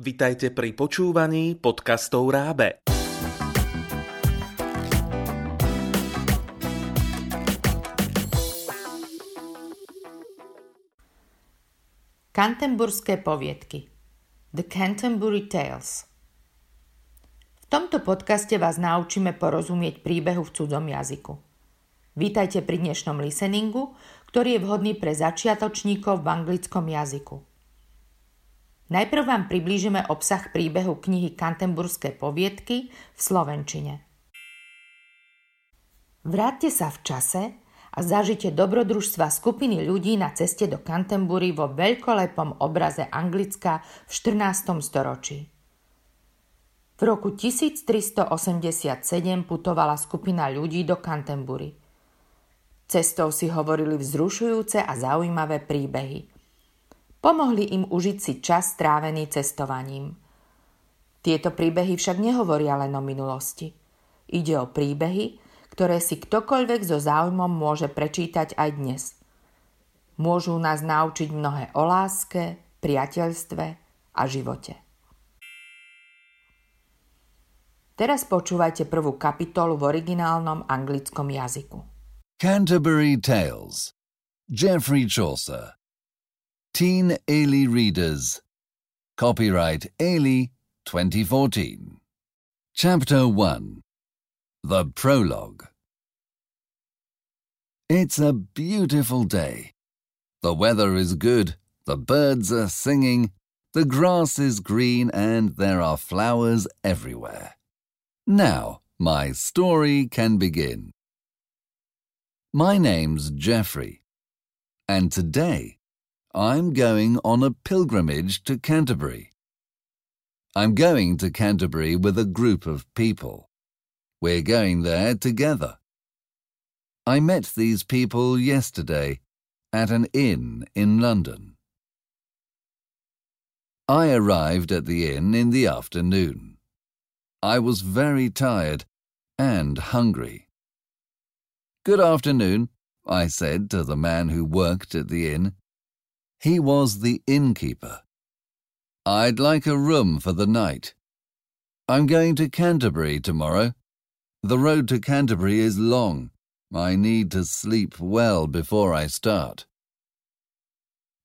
Vitajte pri počúvaní podcastov Rábe. Canterburské poviedky The Canterbury Tales V tomto podcaste vás naučíme porozumieť príbehu v cudzom jazyku. Vítajte pri dnešnom listeningu, ktorý je vhodný pre začiatočníkov v anglickom jazyku. Najprv vám priblížime obsah príbehu knihy Canterburské poviedky v slovenčine. Vráťte sa v čase a zažite dobrodružstva skupiny ľudí na ceste do Canterbury vo veľkolepom obraze Anglicka v 14. storočí. V roku 1387 putovala skupina ľudí do Canterbury. Cestou si hovorili vzrušujúce a zaujímavé príbehy. Pomohli im užiť si čas strávený cestovaním. Tieto príbehy však nehovoria len o minulosti. Ide o príbehy, ktoré si ktokoľvek so záujmom môže prečítať aj dnes. Môžu nás naučiť mnohé o láske, priateľstve a živote. Teraz počúvajte prvú kapitolu v originálnom anglickom jazyku. Canterbury Tales Geoffrey Chaucer Teen ELI Readers. Copyright ELI 2014 Chapter 1 The Prologue. It's a beautiful day. The weather is good, the birds are singing, the grass is green, and there are flowers everywhere. Now, my story can begin. My name's Geoffrey, and today I'm going on a pilgrimage to Canterbury. I'm going to Canterbury with a group of people. We're going there together. I met these people yesterday at an inn in London. I arrived at the inn in the afternoon. I was very tired and hungry. Good afternoon, I said to the man who worked at the inn. He was the innkeeper. I'd like a room for the night. I'm going to Canterbury tomorrow. The road to Canterbury is long. I need to sleep well before I start.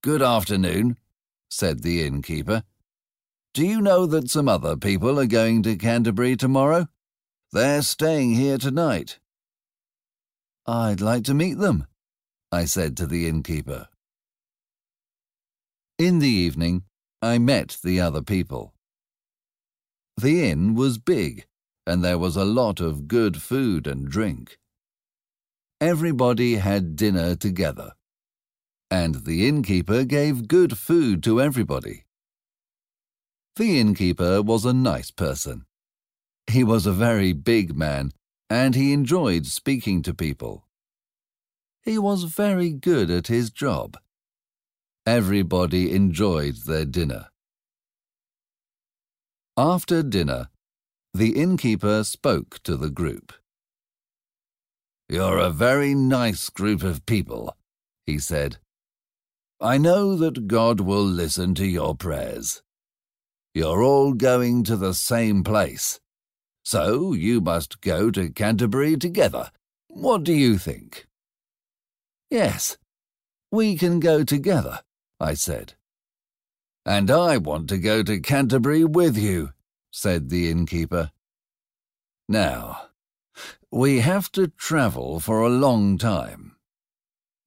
Good afternoon, said the innkeeper. Do you know that some other people are going to Canterbury tomorrow? They're staying here tonight. I'd like to meet them, I said to the innkeeper. In the evening, I met the other people. The inn was big and there was a lot of good food and drink. Everybody had dinner together, and the innkeeper gave good food to everybody. The innkeeper was a nice person. He was a very big man, and he enjoyed speaking to people. He was very good at his job. Everybody enjoyed their dinner. After dinner, the innkeeper spoke to the group. You're a very nice group of people, he said. I know that God will listen to your prayers. You're all going to the same place, so you must go to Canterbury together. What do you think? Yes, we can go together, I said. And I want to go to Canterbury with you, said the innkeeper. Now, we have to travel for a long time,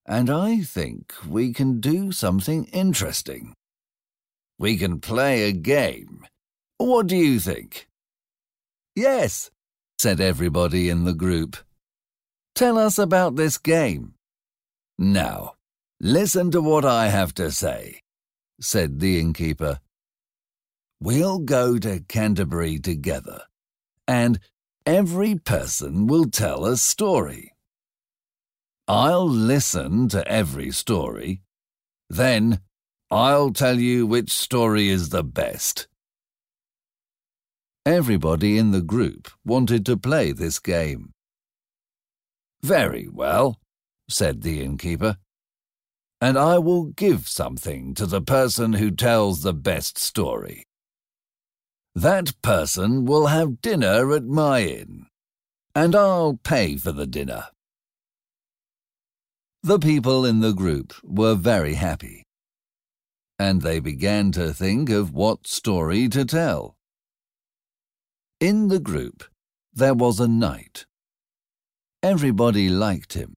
and I think we can do something interesting. We can play a game. What do you think? Yes, said everybody in the group. Tell us about this game. Now, listen to what I have to say, said the innkeeper. We'll go to Canterbury together, and every person will tell a story. I'll listen to every story. Then I'll tell you which story is the best. Everybody in the group wanted to play this game. Very well, said the innkeeper. And I will give something to the person who tells the best story. That person will have dinner at my inn, and I'll pay for the dinner. The people in the group were very happy, and they began to think of what story to tell. In the group, there was a knight. Everybody liked him,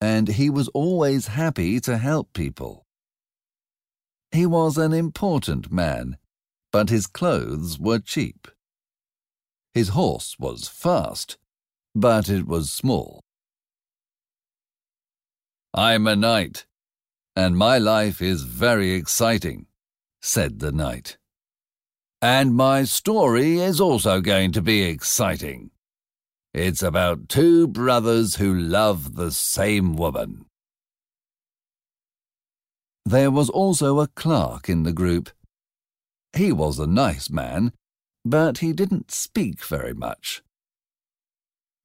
and he was always happy to help people. He was an important man, but his clothes were cheap. His horse was fast, but it was small. I'm a knight, and my life is very exciting, said the knight. And my story is also going to be exciting. It's about two brothers who love the same woman. There was also a clerk in the group. He was a nice man, but he didn't speak very much.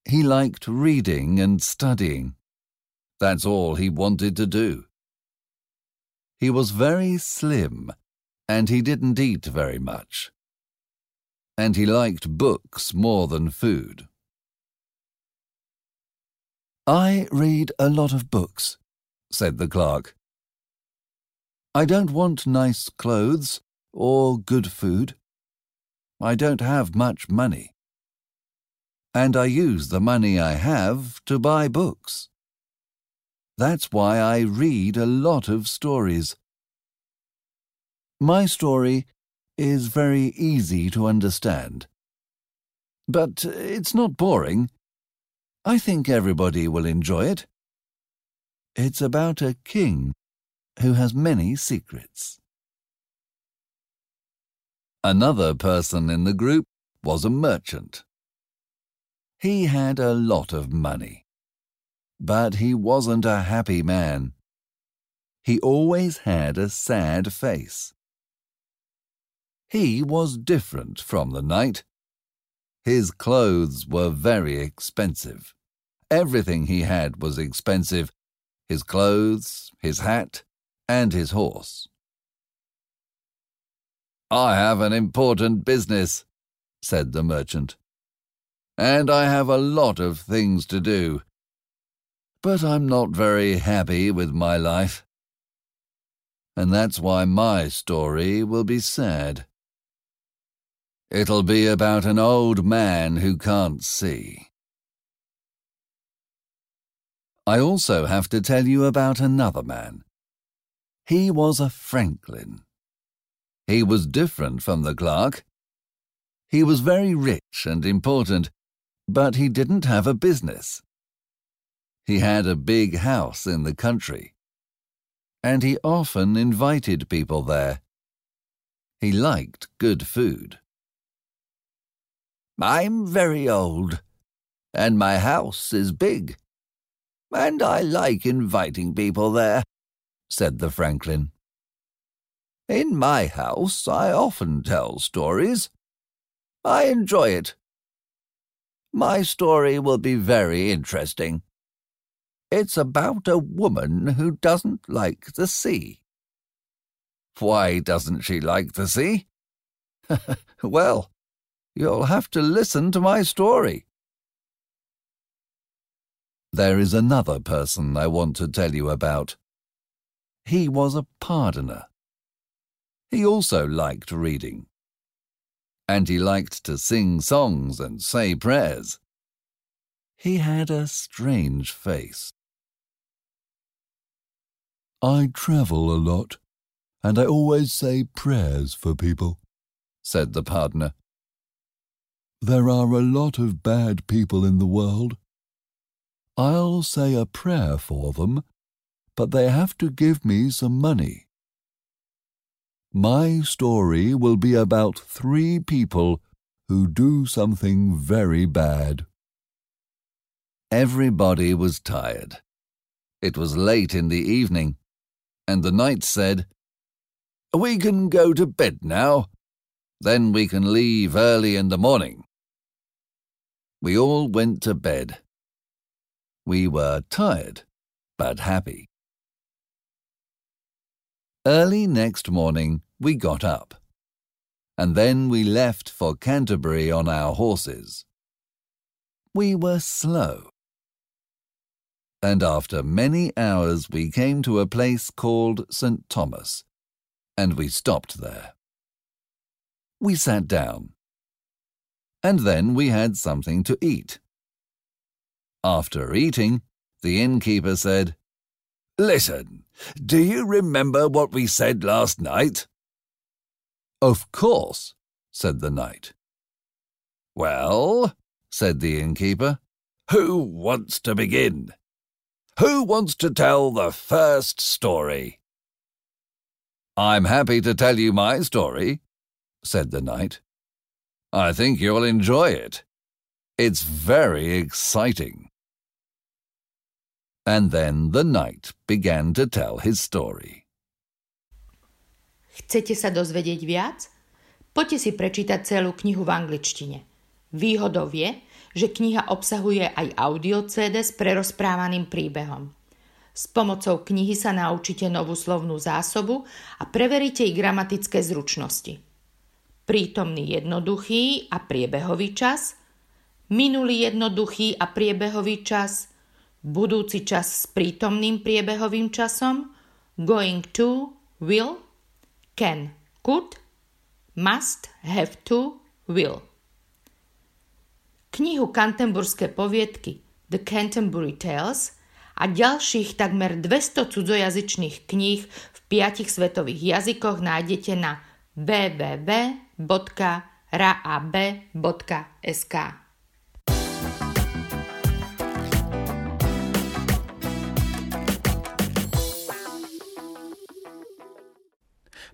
He liked reading and studying. That's all he wanted to do. He was very slim, and he didn't eat very much. And he liked books more than food. I read a lot of books, said the clerk. I don't want nice clothes or good food. I don't have much money. And I use the money I have to buy books. That's why I read a lot of stories. My story is very easy to understand. But it's not boring. I think everybody will enjoy it. It's about a king who has many secrets. Another person in the group was a merchant. He had a lot of money. But he wasn't a happy man. He always had a sad face. He was different from the knight. His clothes were very expensive. Everything he had was expensive his clothes, his hat, and his horse. I have an important business, said the merchant, and I have a lot of things to do but I'm not very happy with my life. And that's why my story will be sad. It'll be about an old man who can't see. I also have to tell you about another man. He was a Franklin. He was different from the clerk. He was very rich and important, but he didn't have a business. He had a big house in the country, and he often invited people there. He liked good food. I'm very old, and my house is big, and I like inviting people there, said the Franklin. In my house, I often tell stories. I enjoy it. My story will be very interesting. It's about a woman who doesn't like the sea. Why doesn't she like the sea? well, you'll have to listen to my story. There is another person I want to tell you about. He was a pardoner. He also liked reading. And he liked to sing songs and say prayers. He had a strange face. I travel a lot, and I always say prayers for people, said the pardoner. There are a lot of bad people in the world. I'll say a prayer for them, but they have to give me some money. My story will be about three people who do something very bad. Everybody was tired. It was late in the evening, and the knight said, We can go to bed now. Then we can leave early in the morning. We all went to bed. We were tired, but happy. Early next morning, we got up. and then we left for Canterbury on our horses. We were slow. And after many hours we came to a place called St. Thomas, and we stopped there. We sat down. And then we had something to eat. After eating, the innkeeper said, Listen, do you remember what we said last night? Of course, said the knight. Well, said the innkeeper, who wants to begin? Who wants to tell the first story? I'm happy to tell you my story, said the knight. I think you'll enjoy it. It's very exciting. And then the knight began to tell his story. Chcete sa dozvedieť viac? Poďte si prečítať celú knihu v angličtine. Výhodou je, že kniha obsahuje aj audio CD s prerozprávaným príbehom. S pomocou knihy sa naučíte novú slovnú zásobu a preveríte ich gramatické zručnosti. Prítomný jednoduchý a priebehový čas, minulý jednoduchý a priebehový čas, budúci čas s prítomným priebehovým časom, going to, will, can, could, must, have to, will. Knihu Canterburské poviedky The Canterbury Tales a ďalších takmer 200 cudzojazyčných kníh v piatich svetových jazykoch nájdete na www.rab.sk.